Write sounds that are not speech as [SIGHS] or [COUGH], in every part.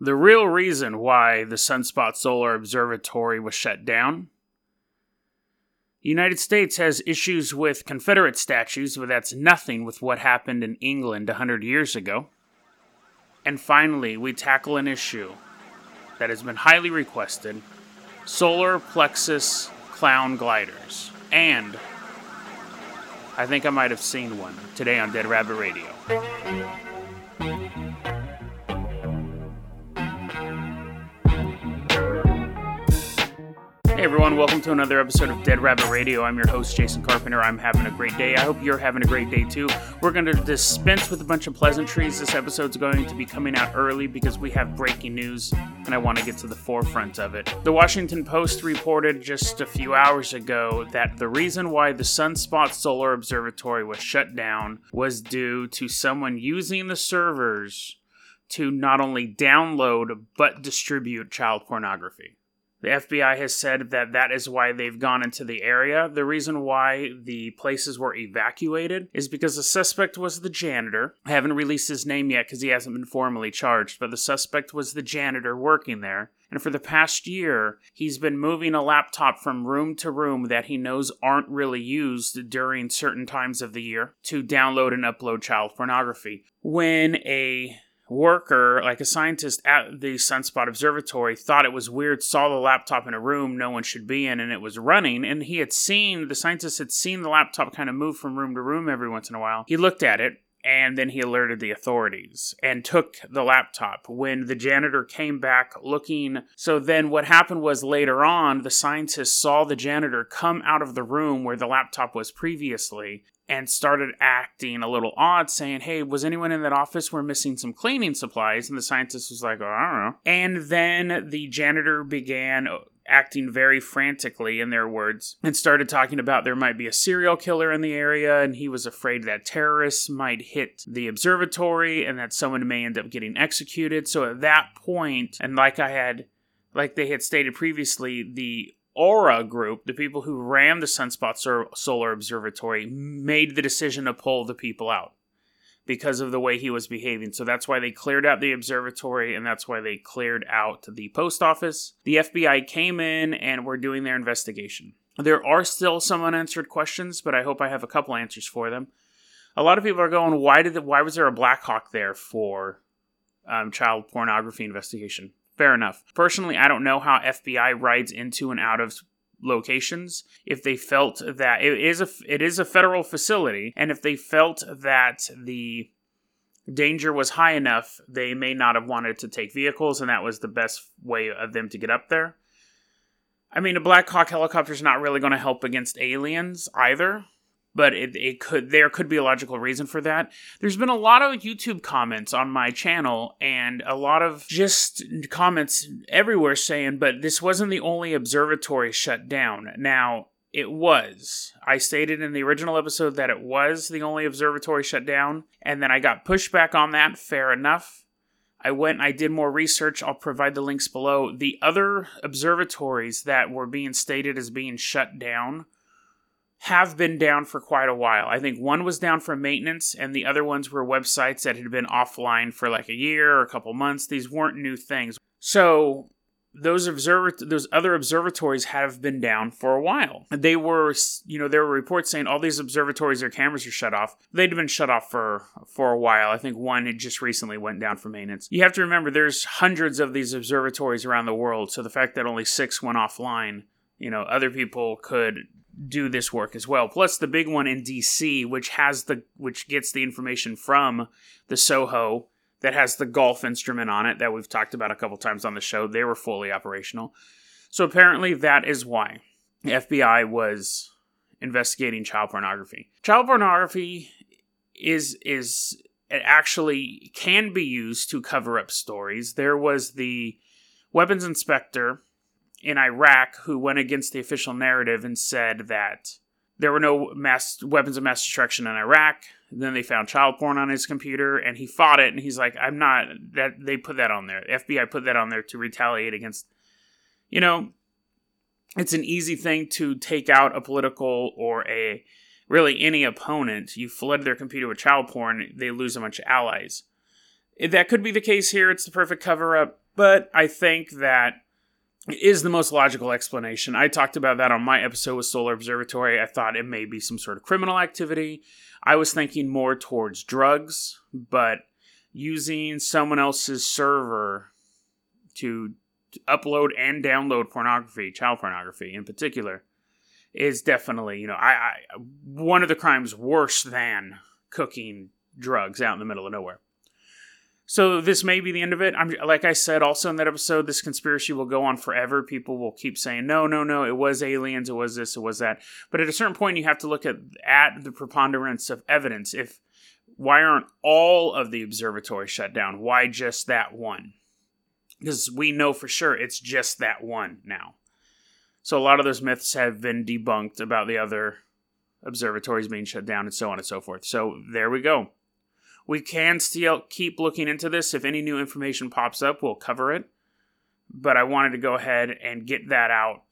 The real reason why the Sunspot Solar Observatory was shut down. The United States has issues with Confederate statues, but that's nothing with what happened in England 100 years ago. And finally, we tackle an issue that has been highly requested solar plexus clown gliders. And I think I might have seen one today on Dead Rabbit Radio. Hey everyone, welcome to another episode of Dead Rabbit Radio. I'm your host, Jason Carpenter. I'm having a great day. I hope you're having a great day too. We're going to dispense with a bunch of pleasantries. This episode's going to be coming out early because we have breaking news and I want to get to the forefront of it. The Washington Post reported just a few hours ago that the reason why the Sunspot Solar Observatory was shut down was due to someone using the servers to not only download but distribute child pornography. The FBI has said that that is why they've gone into the area. The reason why the places were evacuated is because the suspect was the janitor. I haven't released his name yet because he hasn't been formally charged, but the suspect was the janitor working there. And for the past year, he's been moving a laptop from room to room that he knows aren't really used during certain times of the year to download and upload child pornography. When a worker, like a scientist at the Sunspot Observatory, thought it was weird, saw the laptop in a room no one should be in, and it was running. And he had seen, the scientist had seen the laptop kind of move from room to room every once in a while. He looked at it. And then he alerted the authorities and took the laptop. When the janitor came back looking, so then what happened was later on, the scientist saw the janitor come out of the room where the laptop was previously and started acting a little odd, saying, Hey, was anyone in that office? We're missing some cleaning supplies. And the scientist was like, oh, I don't know. And then the janitor began acting very frantically, in their words, and started talking about there might be a serial killer in the area, and he was afraid that terrorists might hit the observatory and that someone may end up getting executed. So at that point, and like I had, like they had stated previously, the Aura Group, the people who ran the Sunspot Solar Observatory, made the decision to pull the people out because of the way he was behaving. So that's why they cleared out the observatory and that's why they cleared out the post office. The FBI came in and were doing their investigation. There are still some unanswered questions, but I hope I have a couple answers for them. A lot of people are going, why did the, why was there a Blackhawk there for um, child pornography investigation? Fair enough. Personally, I don't know how FBI rides into and out of locations. If they felt that it is a it is a federal facility and if they felt that the danger was high enough they may not have wanted to take vehicles and that was the best way of them to get up there. I mean a black hawk helicopter is not really going to help against aliens either but it, it could there could be a logical reason for that there's been a lot of youtube comments on my channel and a lot of just comments everywhere saying but this wasn't the only observatory shut down now it was. I stated in the original episode that it was the only observatory shut down, and then I got pushback on that. Fair enough. I went I did more research. I'll provide the links below. The other observatories that were being stated as being shut down have been down for quite a while. I think one was down for maintenance, and the other ones were websites that had been offline for like a year or a couple months. These weren't new things. So those observer those other observatories have been down for a while. They were, you know, there were reports saying all these observatories, their cameras are shut off. They'd been shut off for for a while. I think one had just recently went down for maintenance. You have to remember, there's hundreds of these observatories around the world. So the fact that only six went offline, you know, other people could do this work as well. Plus the big one in DC, which has the which gets the information from the Soho that has the golf instrument on it that we've talked about a couple times on the show. They were fully operational. So apparently that is why the FBI was investigating child pornography. Child pornography is is it actually can be used to cover up stories. There was the weapons inspector in Iraq who went against the official narrative and said that there were no mass weapons of mass destruction in Iraq. then they found child porn on his computer, and he fought it. And he's like, "I'm not that." They put that on there. FBI put that on there to retaliate against. You know, it's an easy thing to take out a political or a really any opponent. You flood their computer with child porn, they lose a bunch of allies. That could be the case here. It's the perfect cover up But I think that it is the most logical explanation. I talked about that on my episode with Solar Observatory. I thought it may be some sort of criminal activity. I was thinking more towards drugs, but using someone else's server to, upload and download pornography, child pornography in particular, is definitely, you know, I, I one of the crimes worse than cooking drugs out in the middle of nowhere. So this may be the end of it. I'm like I said also in that episode, this conspiracy will go on forever. People will keep saying, "No, no, no, it was aliens, it was this, it was that." But at a certain point, you have to look at at the preponderance of evidence. If why aren't all of the observatories shut down? Why just that one? Because we know for sure it's just that one now. So a lot of those myths have been debunked about the other observatories being shut down and so on and so forth. So there we go. We can still keep looking into this. If any new information pops up, we'll cover it. But I wanted to go ahead and get that out.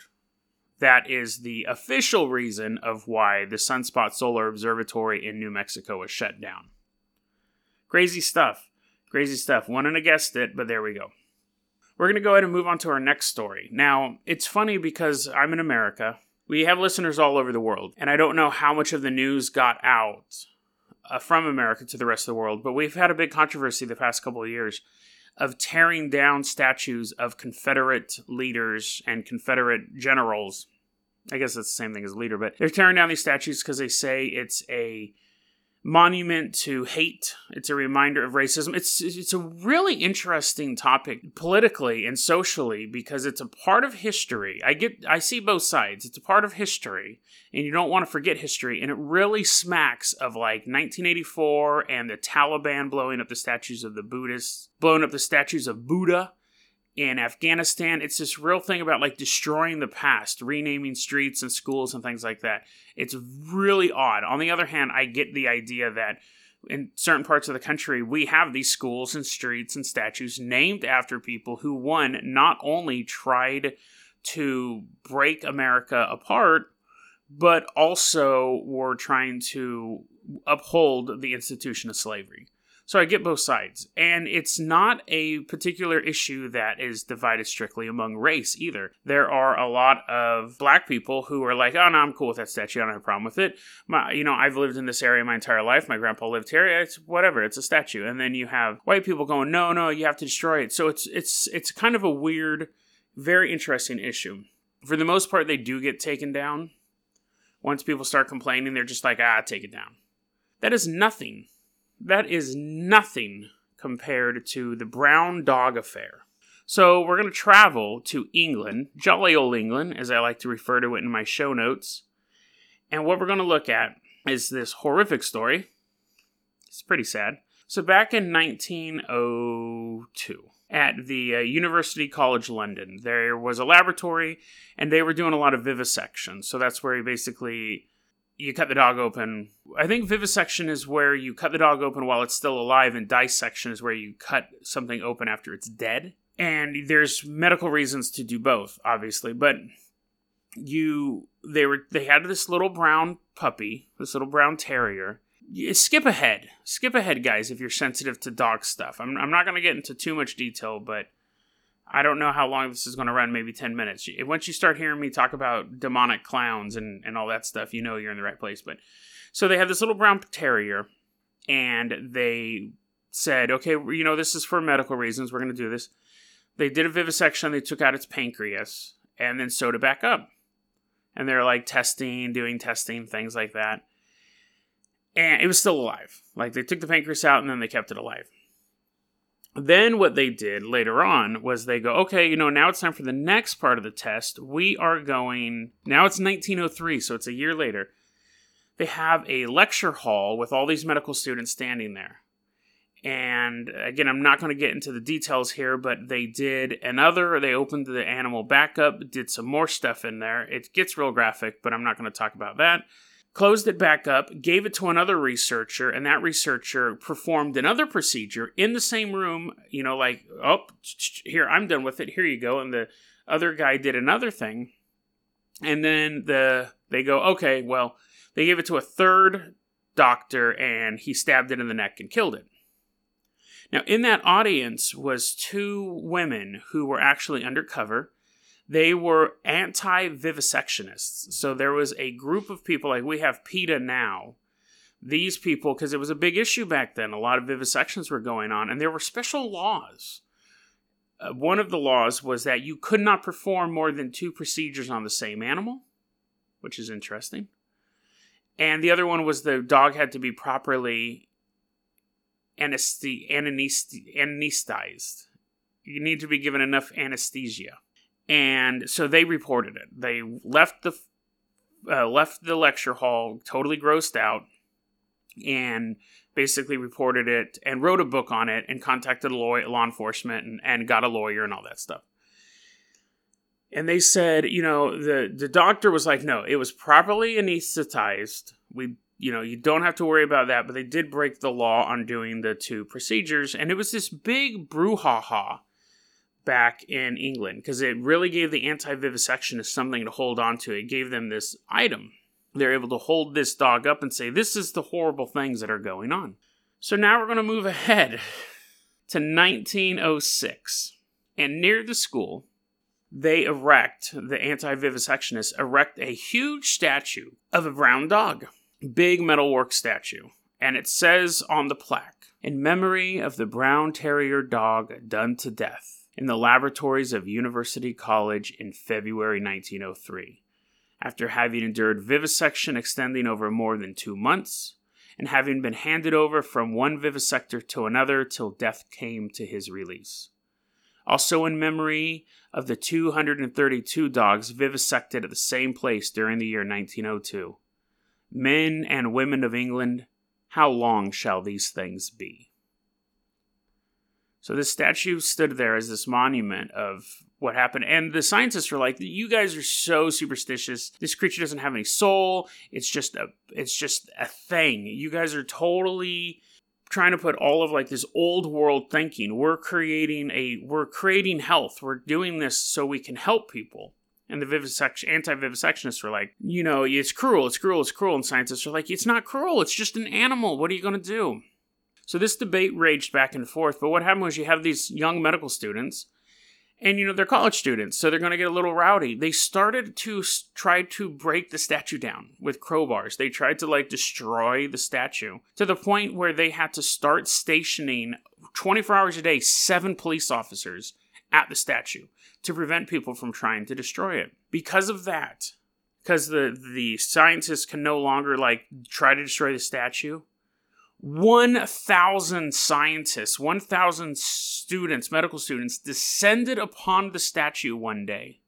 That is the official reason of why the Sunspot Solar Observatory in New Mexico was shut down. Crazy stuff. Crazy stuff. Wouldn't have guessed it, but there we go. We're going to go ahead and move on to our next story. Now, it's funny because I'm in America. We have listeners all over the world, and I don't know how much of the news got out uh, from America to the rest of the world, but we've had a big controversy the past couple of years of tearing down statues of Confederate leaders and Confederate generals. I guess that's the same thing as leader, but they're tearing down these statues because they say it's a monument to hate. It's a reminder of racism. It's it's a really interesting topic politically and socially because it's a part of history. I get I see both sides. It's a part of history and you don't want to forget history and it really smacks of like 1984 and the Taliban blowing up the statues of the Buddhists, blowing up the statues of Buddha in Afghanistan. It's this real thing about like destroying the past, renaming streets and schools and things like that. It's really odd. On the other hand, I get the idea that in certain parts of the country, we have these schools and streets and statues named after people who, one, not only tried to break America apart, but also were trying to uphold the institution of slavery. So I get both sides. And it's not a particular issue that is divided strictly among race either. There are a lot of black people who are like, oh, no, I'm cool with that statue. I don't have a problem with it. My, you know, I've lived in this area my entire life. My grandpa lived here. It's whatever. It's a statue. And then you have white people going, no, no, you have to destroy it. So it's, it's, it's kind of a weird, very interesting issue. For the most part, they do get taken down. Once people start complaining, they're just like, ah, take it down. That is nothing that is nothing compared to the brown dog affair. So we're going to travel to England, jolly old England, as I like to refer to it in my show notes. And what we're going to look at is this horrific story. It's pretty sad. So back in 1902, at the uh, University College London, there was a laboratory, and they were doing a lot of vivisection. So that's where he basically you cut the dog open. I think vivisection is where you cut the dog open while it's still alive, and dissection is where you cut something open after it's dead. And there's medical reasons to do both, obviously, but you they were they had this little brown puppy, this little brown terrier. Skip ahead, skip ahead, guys, if you're sensitive to dog stuff. I'm I'm not going to get into too much detail, but I don't know how long this is going to run, maybe 10 minutes. Once you start hearing me talk about demonic clowns and, and all that stuff, you know you're in the right place. But so they have this little brown terrier, and they said, okay, you know, this is for medical reasons. We're going to do this. They did a vivisection, they took out its pancreas, and then sewed it back up. And they're like testing, doing testing, things like that. And it was still alive. Like they took the pancreas out and then they kept it alive. Then what they did later on was they go, okay, you know, now it's time for the next part of the test. We are going, now it's 1903, so it's a year later. They have a lecture hall with all these medical students standing there. And again, I'm not going to get into the details here, but they did another, they opened the animal back up, did some more stuff in there. It gets real graphic, but I'm not going to talk about that closed it back up, gave it to another researcher, and that researcher performed another procedure in the same room, you know, like, oh, here, I'm done with it. Here you go. And the other guy did another thing. And then the they go, okay, well, they gave it to a third doctor and he stabbed it in the neck and killed it. Now, in that audience was two women who were actually undercover. They were anti vivisectionists. So there was a group of people, like we have PETA now. These people, because it was a big issue back then, a lot of vivisections were going on, and there were special laws. Uh, one of the laws was that you could not perform more than two procedures on the same animal, which is interesting. And the other one was the dog had to be properly anesthetized. You need to be given enough anesthesia. And so they reported it. They left the uh, left the lecture hall totally grossed out and basically reported it and wrote a book on it and contacted law, law enforcement and, and got a lawyer and all that stuff. And they said, you know, the, the doctor was like, no, it was properly anesthetized. We you know, you don't have to worry about that, but they did break the law on doing the two procedures. And it was this big brouhaha back in England because it really gave the anti vivisectionists something to hold on to. It gave them this item. They're able to hold this dog up and say, this is the horrible things that are going on. So now we're going to move [LAUGHS] ahead to 1906. And near the school, they erect, the anti vivisectionists erect a huge statue of a brown dog big metalwork statue, and it says on the plaque, in memory of the brown terrier dog done to death in the laboratories of University College in February 1903, after having endured vivisection extending over more than two months, and having been handed over from one vivisector to another till death came to his release. Also, in memory of the 232 dogs vivisected at the same place during the year 1902 Men and women of England, how long shall these things be? So this statue stood there as this monument of what happened. And the scientists were like, "You guys are so superstitious. This creature doesn't have any soul. It's just a it's just a thing. You guys are totally trying to put all of like this old world thinking. We're creating a we're creating health. We're doing this so we can help people." And the vivisection, anti-vivisectionists were like, you know, it's cruel, it's cruel, it's cruel. And scientists are like, it's not cruel, it's just an animal. What are you going to do? So this debate raged back and forth. But what happened was you have these young medical students, and you know they're college students, so they're going to get a little rowdy. They started to try to break the statue down with crowbars. They tried to like destroy the statue to the point where they had to start stationing 24 hours a day seven police officers at the statue to prevent people from trying to destroy it. Because of that, because the the scientists can no longer like try to destroy the statue. 1,000 scientists, 1,000 students, medical students, descended upon the statue one day.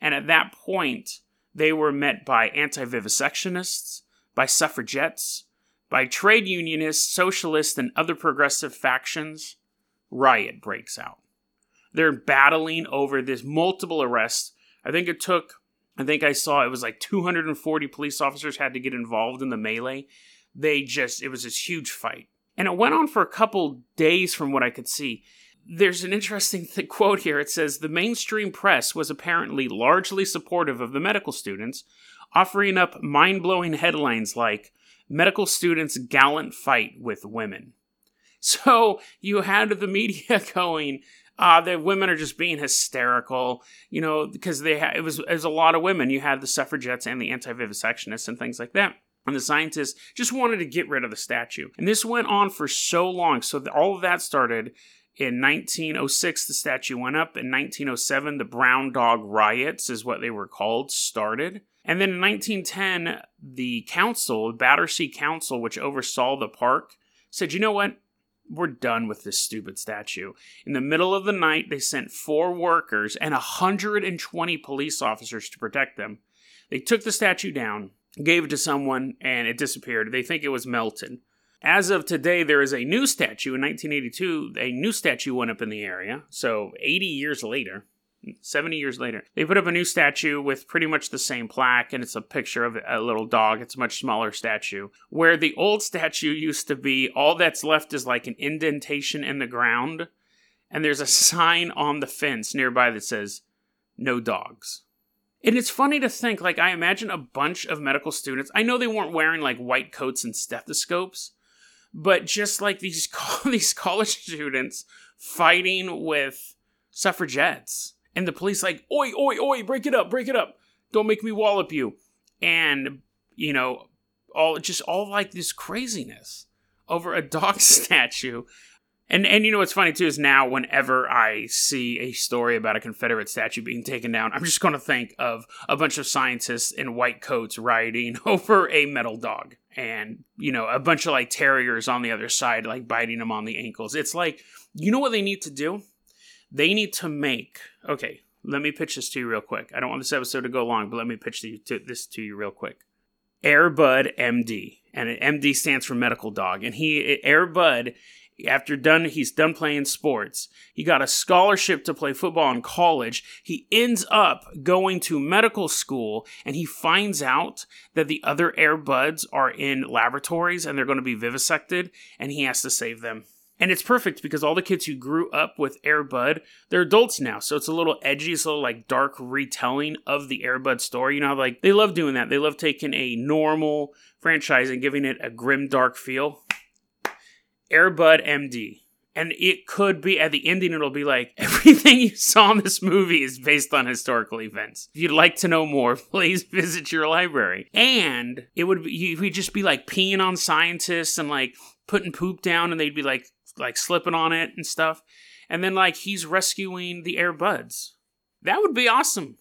And at that point, they were met by anti vivisectionists, by suffragettes, by trade unionists, socialists, and other progressive factions. Riot breaks out. They're battling over this multiple arrests. I think it took, I think I saw it was like 240 police officers had to get involved in the melee. They just, it was this huge fight. And it went on for a couple days from what I could see. There's an interesting [LAUGHS] th- quote here. It says The mainstream press was apparently largely supportive of the medical students, offering up mind blowing headlines like Medical Students Gallant Fight with Women. So you had the media [LAUGHS] going, uh, the women are just being hysterical, you know, because they ha- it was it was a lot of women. You had the suffragettes and the anti-vivisectionists and things like that. And the scientists just wanted to get rid of the statue. And this went on for so long. So all of that started in 1906. The statue went up. In 1907, the Brown Dog Riots is what they were called started. And then in 1910, the council, Battersea Council, which oversaw the park, said, you know what? we're done with this stupid statue. In the middle of the night, they sent four workers and 120 police officers to protect them. They took the statue down, gave it to someone, and it disappeared. They think it was melted. As of today, there is a new statue. In 1982, a new statue went up in the area. So, 80 years later, 70 years later, they put up a new statue with pretty much the same plaque, and it's a picture of a little dog. It's a much smaller statue. Where the old statue used to be, all that's left is like an indentation in the ground, and there's a sign on the fence nearby that says, No dogs. And it's funny to think, like, I imagine a bunch of medical students, I know they weren't wearing like white coats and stethoscopes, but just like these [LAUGHS] these college students fighting with suffragettes. And the police like oi oi oi break it up break it up. Don't make me wallop you. And you know all just all like this craziness over a dog [LAUGHS] statue and and you know what's funny too is now whenever I see a story about a Confederate statue being taken down, I'm just going to think of a bunch of scientists in white coats riding [LAUGHS] over a metal dog, and you know a bunch of like terriers on the other side, like biting them on the ankles. It's like you know what they need to do? They need to make okay. Let me pitch this to you real quick. I don't want this episode to go long, but let me pitch this to you real quick. Airbud MD, and MD stands for medical dog, and he Airbud after done he's done playing sports he got a scholarship to play football in college he ends up going to medical school and he finds out that the other airbuds are in laboratories and they're going to be vivisected and he has to save them and it's perfect because all the kids who grew up with Airbud, they're adults now. So it's a little edgy, it's a little like dark retelling of the Airbud story. You know, like they love doing that. They love taking a normal franchise and giving it a grim, dark feel. Airbud MD. And it could be at the ending, it'll be like [LAUGHS] everything you saw in this movie is based on historical events. If you'd like to know more, [LAUGHS] please visit your library. And it would be, would just be like peeing on scientists and like putting poop down, and they'd be like like slipping on it and stuff. And then like he's rescuing the Airbuds. That would be awesome.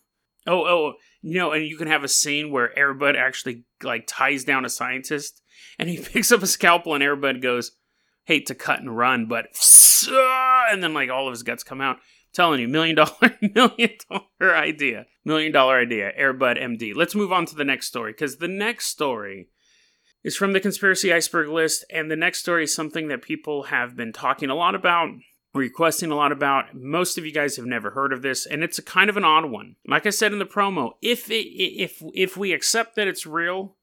Oh, oh, oh you know, and you can have a scene where Airbud actually like ties down a scientist, and he [LAUGHS] picks up a scalpel, and Airbud goes hate to cut and run, but [LAUGHS] and then like all of his guts come out. I'm telling you, million dollar, [LAUGHS] million dollar idea, million dollar idea. Airbud MD. Let's move on to the next story because the next story is from the conspiracy iceberg list, and the next story is something that people have been talking a lot about, requesting a lot about. Most of you guys have never heard of this, and it's a kind of an odd one. Like I said in the promo, if it, if if we accept that it's real,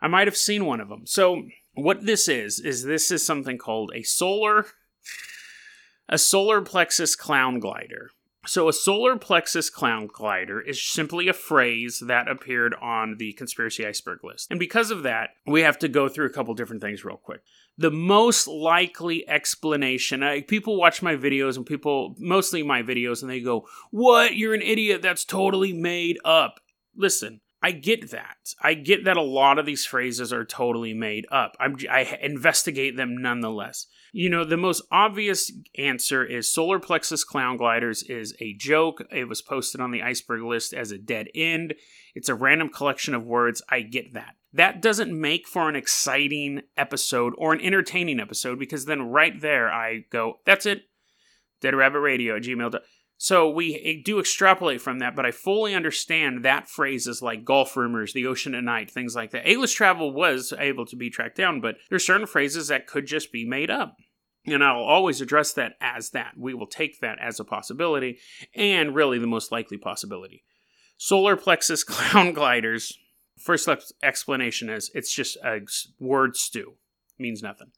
I might have seen one of them. So what this is is this is something called a solar a solar plexus clown glider. So, a solar plexus clown glider is simply a phrase that appeared on the conspiracy iceberg list. And because of that, we have to go through a couple different things real quick. The most likely explanation I, people watch my videos and people, mostly my videos, and they go, What? You're an idiot. That's totally made up. Listen, I get that. I get that a lot of these phrases are totally made up. I'm, I investigate them nonetheless. You know, the most obvious answer is solar plexus clown gliders is a joke. It was posted on the iceberg list as a dead end. It's a random collection of words. I get that. That doesn't make for an exciting episode or an entertaining episode because then right there I go, that's it. Dead Rabbit Radio at gmail.com. So we do extrapolate from that, but I fully understand that phrases like golf rumors, the ocean at night, things like that. A-list travel was able to be tracked down, but there's certain phrases that could just be made up. And I'll always address that as that. We will take that as a possibility, and really the most likely possibility. Solar plexus [LAUGHS] clown gliders. First explanation is it's just a word stew. Means nothing.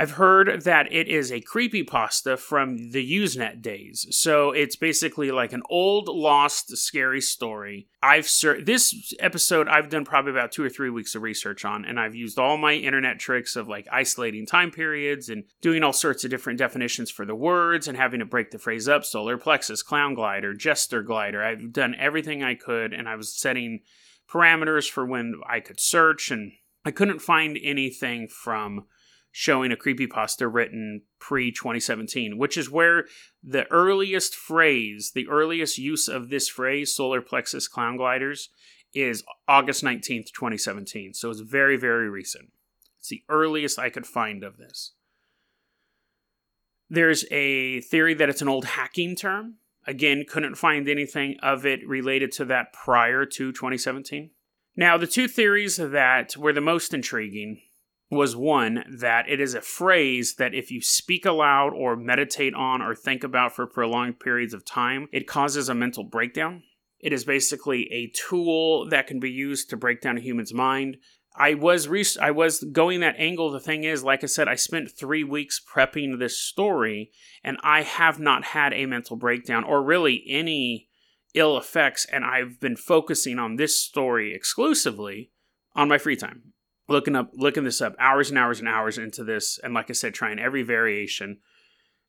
I've heard that it is a creepy pasta from the Usenet days. So it's basically like an old, lost, scary story. I've ser- this episode I've done probably about two or three weeks of research on, and I've used all my internet tricks of like isolating time periods and doing all sorts of different definitions for the words and having to break the phrase up. Solar plexus, clown glider, jester glider. I've done everything I could, and I was setting parameters for when I could search, and I couldn't find anything from showing a creepypasta written pre 2017, which is where the earliest phrase, the earliest use of this phrase, solar plexus clown gliders, is August 19th, 2017. So it's very, very recent. It's the earliest I could find of this. There's a theory that it's an old hacking term. Again, couldn't find anything of it related to that prior to 2017. Now, the two theories that were the most intriguing was one that it is a phrase that if you speak aloud or meditate on or think about for prolonged periods of time, it causes a mental breakdown. It is basically a tool that can be used to break down a human's mind. I was re- I was going that angle. The thing is, like I said, I spent three weeks prepping this story, and I have not had a mental breakdown or really any ill effects. And I've been focusing on this story exclusively on my free time looking up looking this up hours and hours and hours into this and like i said trying every variation.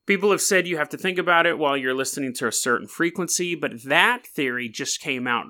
People have said you have to think about it while you're listening to a certain frequency but that theory just came out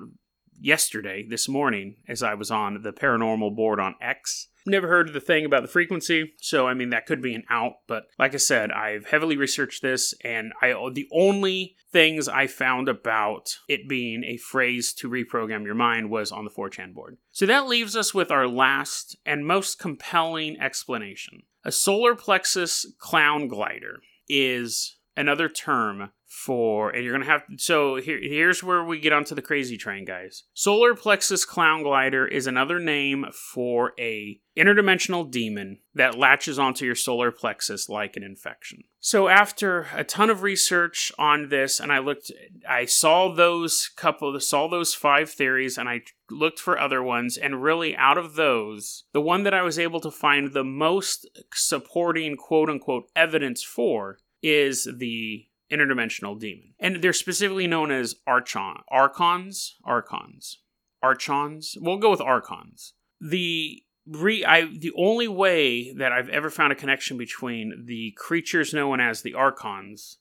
yesterday this morning as i was on the paranormal board on x Never heard of the thing about the frequency, so I mean that could be an out. But like I said, I've heavily researched this, and I the only things I found about it being a phrase to reprogram your mind was on the 4chan board. So that leaves us with our last and most compelling explanation. A solar plexus clown glider is another term for and you're gonna have so here, here's where we get onto the crazy train guys. Solar plexus clown glider is another name for a interdimensional demon that latches onto your solar plexus like an infection. So after a ton of research on this and i looked i saw those couple saw those five theories and i looked for other ones and really out of those the one that i was able to find the most supporting quote unquote evidence for is the interdimensional demon. And they're specifically known as archon, archons, archons, archons. We'll go with archons. The re I the only way that I've ever found a connection between the creatures known as the archons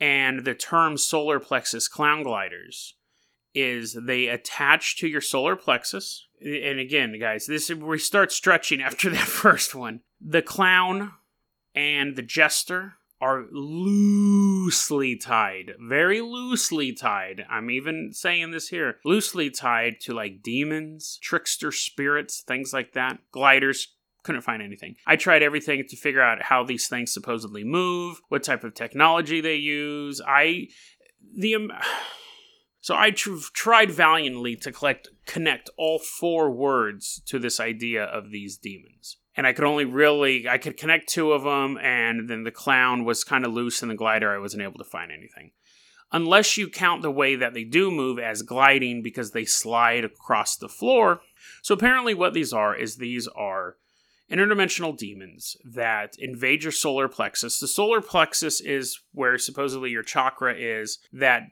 and the term solar plexus clown gliders is they attach to your solar plexus. And again, guys, this we start stretching after [LAUGHS] that first one. The clown and the jester are loosely tied, very loosely tied. I'm even saying this here loosely tied to like demons, trickster spirits, things like that. Gliders, couldn't find anything. I tried everything to figure out how these things supposedly move, what type of technology they use. I, the, um, [SIGHS] so I tr- tried valiantly to collect, connect all four words to this idea of these demons and I could only really I could connect two of them, and then the clown was kind of loose in the glider. I wasn't able to find anything, unless you count the way that they do move as gliding because they slide across the floor. So apparently, what these are is these are interdimensional demons that invade your solar plexus. The solar plexus is where supposedly your chakra is that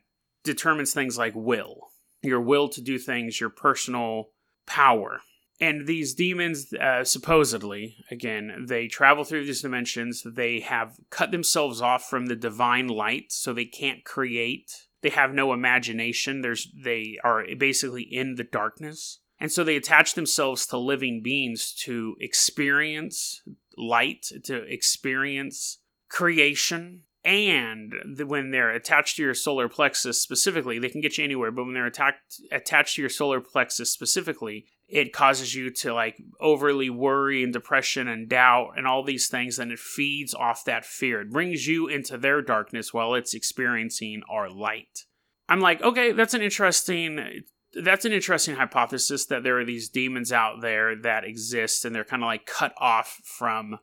determines things like will, your will to do things, your personal power and these demons uh, supposedly again they travel through these dimensions. They have cut themselves off from the divine light so they can't create. They have no imagination. There's they are basically in the darkness. And so they attach themselves to living beings to experience light to experience creation. And when they're attached to your solar plexus specifically, they can get you anywhere, but when they're attacked, attached to your solar plexus specifically, it causes you to like overly worry and depression and doubt and all these things and it feeds off that fear. It brings you into their darkness while it's experiencing our light. I'm like okay that's an interesting that's an interesting hypothesis that there are these demons out there that exist and they're kind of like cut off from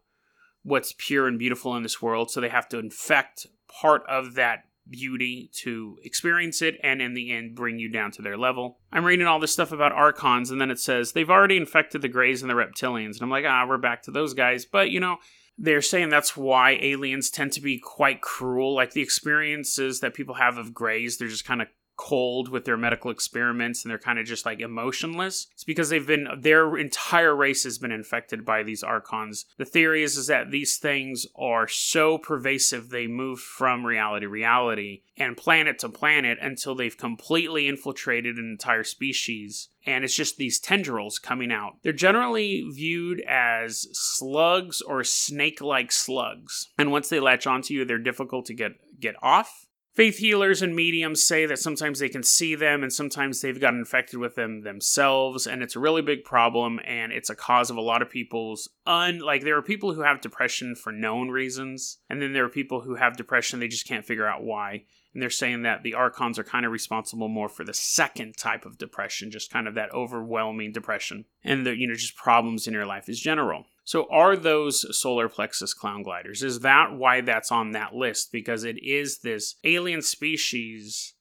what's pure and beautiful in this world so they have to infect part of that beauty to experience it and in the end bring you down to their level. I'm reading all this stuff about archons and then it says they've already infected the greys and the reptilians and I'm like, "Ah, we're back to those guys." But, you know, they're saying that's why aliens tend to be quite cruel. Like the experiences that people have of greys, they're just kind of cold with their medical experiments and they're kind of just like emotionless it's because they've been their entire race has been infected by these archons the theory is, is that these things are so pervasive they move from reality to reality and planet to planet until they've completely infiltrated an entire species and it's just these tendrils coming out. They're generally viewed as slugs or snake like slugs. And once they latch onto you, they're difficult to get, get off. Faith healers and mediums say that sometimes they can see them and sometimes they've gotten infected with them themselves, and it's a really big problem, and it's a cause of a lot of people's un. Like, there are people who have depression for known reasons, and then there are people who have depression, they just can't figure out why. And they're saying that the archons are kind of responsible more for the second type of depression, just kind of that overwhelming depression, and the, you know, just problems in your life is general. So, are those solar plexus clown gliders? Is that why that's on that list? Because it is this alien species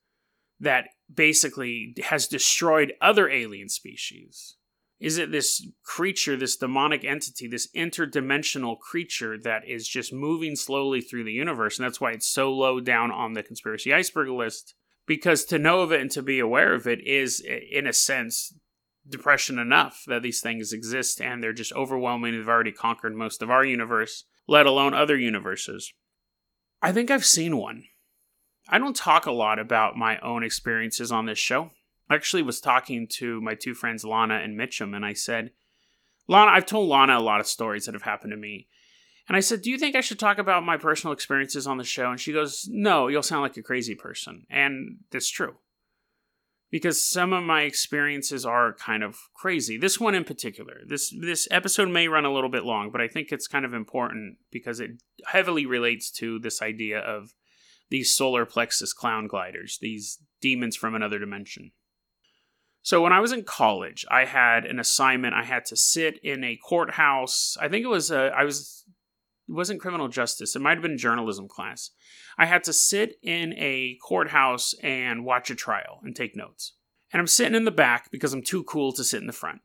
that basically has destroyed other alien species. Is it this creature, this demonic entity, this interdimensional creature that is just moving slowly through the universe? And that's why it's so low down on the conspiracy iceberg list. Because to know of it and to be aware of it is, in a sense, depression enough that these things exist and they're just overwhelming. They've already conquered most of our universe, let alone other universes. I think I've seen one. I don't talk a lot about my own experiences on this show. I actually was talking to my two friends, Lana and Mitchum, and I said, Lana, I've told Lana a lot of stories that have happened to me. And I said, Do you think I should talk about my personal experiences on the show? And she goes, No, you'll sound like a crazy person. And that's true. Because some of my experiences are kind of crazy. This one in particular. This this episode may run a little bit long, but I think it's kind of important because it heavily relates to this idea of these solar plexus clown gliders, these demons from another dimension. So when I was in college, I had an assignment. I had to sit in a courthouse. I think it was a, I was it wasn't criminal justice. It might have been journalism class. I had to sit in a courthouse and watch a trial and take notes. And I'm sitting in the back because I'm too cool to sit in the front.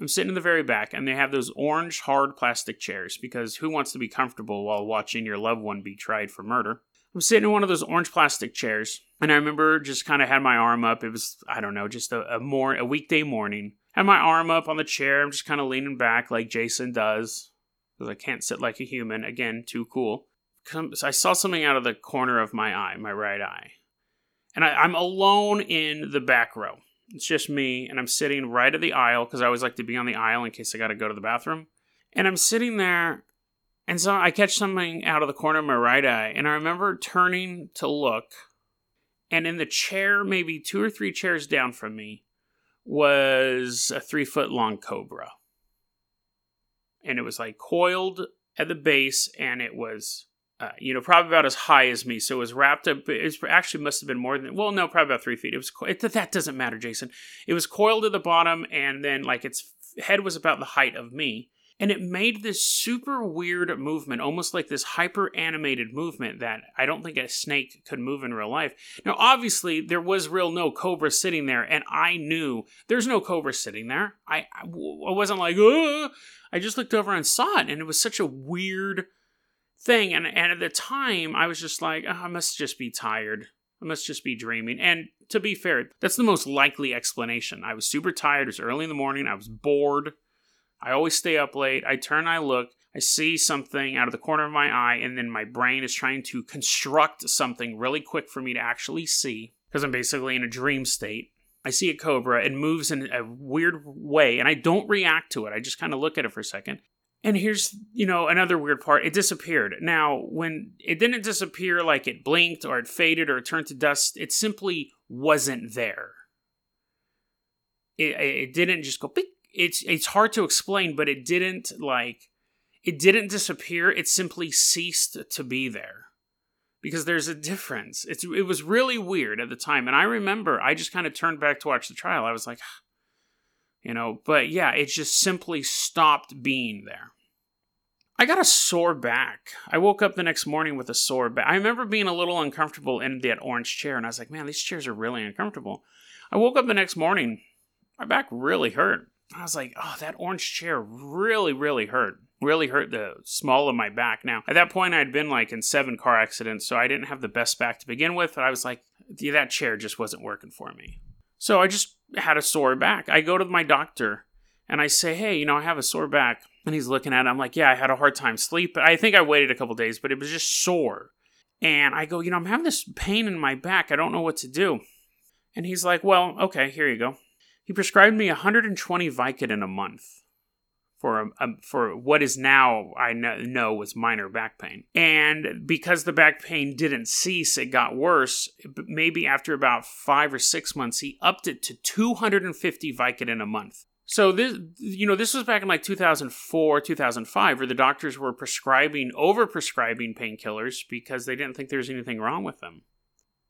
I'm sitting in the very back, and they have those orange hard plastic chairs because who wants to be comfortable while watching your loved one be tried for murder? I'm sitting in one of those orange plastic chairs, and I remember just kind of had my arm up. It was I don't know, just a, a more a weekday morning. Had my arm up on the chair. I'm just kind of leaning back like Jason does because I can't sit like a human. Again, too cool. So I saw something out of the corner of my eye, my right eye. And I, I'm alone in the back row. It's just me, and I'm sitting right at the aisle because I always like to be on the aisle in case I got to go to the bathroom. And I'm sitting there, and so I catch something out of the corner of my right eye, and I remember turning to look, and in the chair, maybe two or three chairs down from me, was a three foot long cobra and it was like coiled at the base and it was uh, you know probably about as high as me so it was wrapped up it was, actually must have been more than well no probably about three feet. It was it, that doesn't matter jason. It was coiled at the bottom and then like its head was about the height of me and it made this super weird movement, almost like this hyper animated movement that I don't think a snake could move in real life. Now, obviously, there was real no cobra sitting there, and I knew there's no cobra sitting there. I, I wasn't like, Ugh! I just looked over and saw it, and it was such a weird thing. And, and at the time, I was just like, oh, I must just be tired. I must just be dreaming. And to be fair, that's the most likely explanation. I was super tired. It was early in the morning. I was bored. I always stay up late. I turn, I look, I see something out of the corner of my eye, and then my brain is trying to construct something really quick for me to actually see because I'm basically in a dream state. I see a cobra, it moves in a weird way, and I don't react to it. I just kind of look at it for a second. And here's, you know, another weird part. It disappeared. Now, when it didn't disappear like it blinked or it faded or it turned to dust, it simply wasn't there. It, it didn't just go beep it's it's hard to explain, but it didn't like it didn't disappear. It simply ceased to be there because there's a difference. It's it was really weird at the time, and I remember I just kind of turned back to watch the trial. I was like, [SIGHS] you know, but yeah, it just simply stopped being there. I got a sore back. I woke up the next morning with a sore back. I remember being a little uncomfortable in that orange chair, and I was like, man, these chairs are really uncomfortable. I woke up the next morning, my back really hurt. I was like, oh, that orange chair really, really hurt. Really hurt the small of my back. Now, at that point, I'd been like in seven car accidents, so I didn't have the best back to begin with. But I was like, that chair just wasn't working for me. So I just had a sore back. I go to my doctor and I say, hey, you know, I have a sore back. And he's looking at it. I'm like, yeah, I had a hard time sleeping. I think I waited a couple days, but it was just sore. And I go, you know, I'm having this pain in my back. I don't know what to do. And he's like, well, okay, here you go. He prescribed me 120 Vicodin a month for a, a, for what is now I know was minor back pain. And because the back pain didn't cease, it got worse. Maybe after about five or six months, he upped it to 250 Vicodin a month. So this, you know, this was back in like 2004, 2005, where the doctors were prescribing, over prescribing painkillers because they didn't think there was anything wrong with them.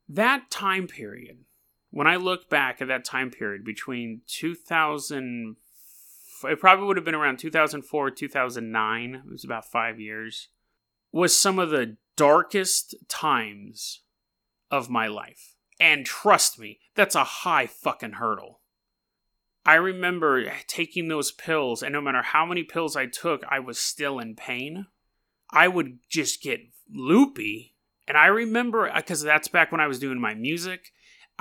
That time period when I look back at that time period between 2000, it probably would have been around 2004, 2009, it was about five years, was some of the darkest times of my life. And trust me, that's a high fucking hurdle. I remember taking those pills, and no matter how many pills I took, I was still in pain. I would just get loopy. And I remember, because that's back when I was doing my music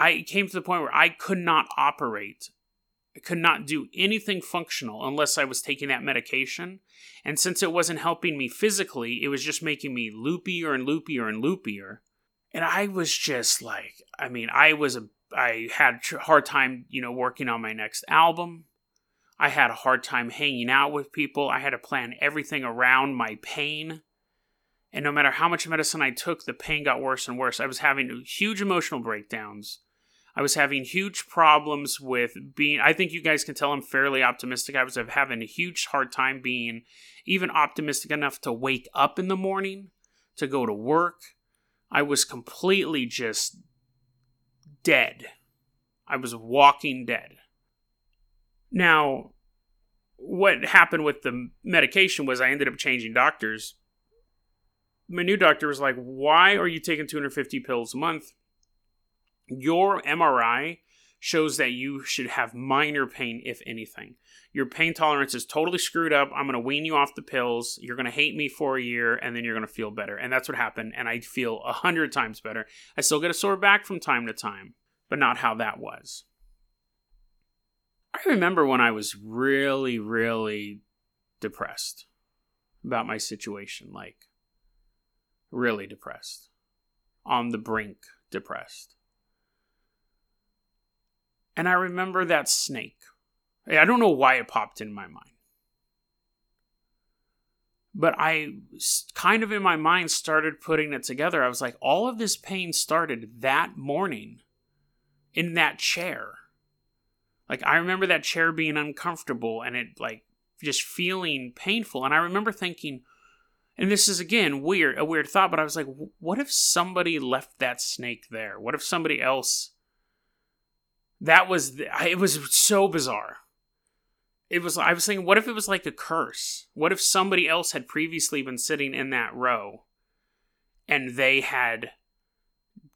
I came to the point where I could not operate I could not do anything functional unless I was taking that medication. And since it wasn't helping me physically, it was just making me loopier and loopier and loopier. And I was just like, I mean, I was a, I had a hard time, you know, working on my next album. I had a hard time hanging out with people. I had to plan everything around my pain. And no matter how much medicine I took, the pain got worse and worse. I was having huge emotional breakdowns I was having huge problems with being. I think you guys can tell I'm fairly optimistic. I was having a huge hard time being even optimistic enough to wake up in the morning to go to work. I was completely just dead. I was walking dead. Now, what happened with the medication was I ended up changing doctors. My new doctor was like, Why are you taking 250 pills a month? Your MRI shows that you should have minor pain, if anything. Your pain tolerance is totally screwed up. I'm going to wean you off the pills. You're going to hate me for a year, and then you're going to feel better. And that's what happened. And I feel a hundred times better. I still get a sore back from time to time, but not how that was. I remember when I was really, really depressed about my situation, like really depressed, on the brink depressed. And I remember that snake. I don't know why it popped in my mind. But I kind of in my mind started putting it together. I was like, all of this pain started that morning in that chair. Like, I remember that chair being uncomfortable and it, like, just feeling painful. And I remember thinking, and this is again weird, a weird thought, but I was like, what if somebody left that snake there? What if somebody else that was it was so bizarre. It was i was thinking what if it was like a curse? What if somebody else had previously been sitting in that row and they had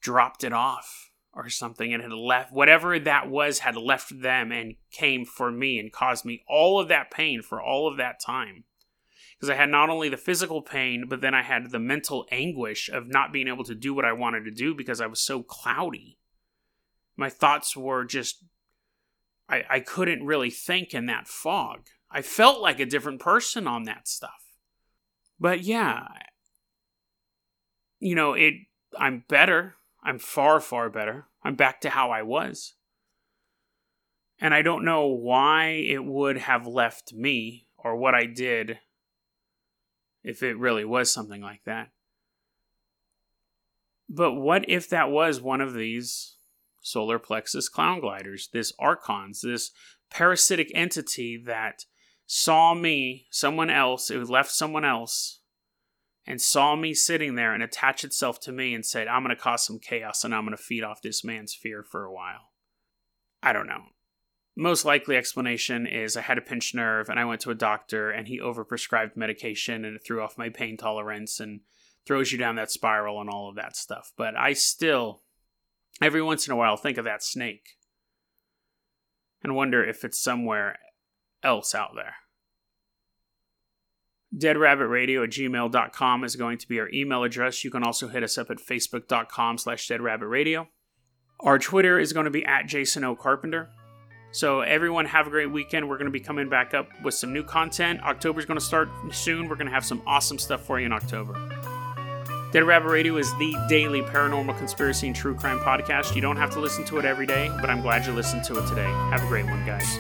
dropped it off or something and had left whatever that was had left them and came for me and caused me all of that pain for all of that time. Because i had not only the physical pain but then i had the mental anguish of not being able to do what i wanted to do because i was so cloudy my thoughts were just I, I couldn't really think in that fog. I felt like a different person on that stuff. But yeah, you know, it I'm better. I'm far, far better. I'm back to how I was. And I don't know why it would have left me or what I did if it really was something like that. But what if that was one of these solar plexus clown gliders, this archons, this parasitic entity that saw me, someone else, it left someone else, and saw me sitting there and attached itself to me and said, I'm going to cause some chaos and I'm going to feed off this man's fear for a while. I don't know. Most likely explanation is I had a pinched nerve and I went to a doctor and he overprescribed medication and it threw off my pain tolerance and throws you down that spiral and all of that stuff. But I still every once in a while think of that snake and wonder if it's somewhere else out there. DeadRabbitRadio at gmail.com is going to be our email address. You can also hit us up at facebook.com slash deadrabbitradio. Our Twitter is going to be at Jason O. Carpenter. So everyone have a great weekend. We're going to be coming back up with some new content. October's going to start soon. We're going to have some awesome stuff for you in October. Dead Rabbit Radio is the daily paranormal conspiracy and true crime podcast. You don't have to listen to it every day, but I'm glad you listened to it today. Have a great one, guys.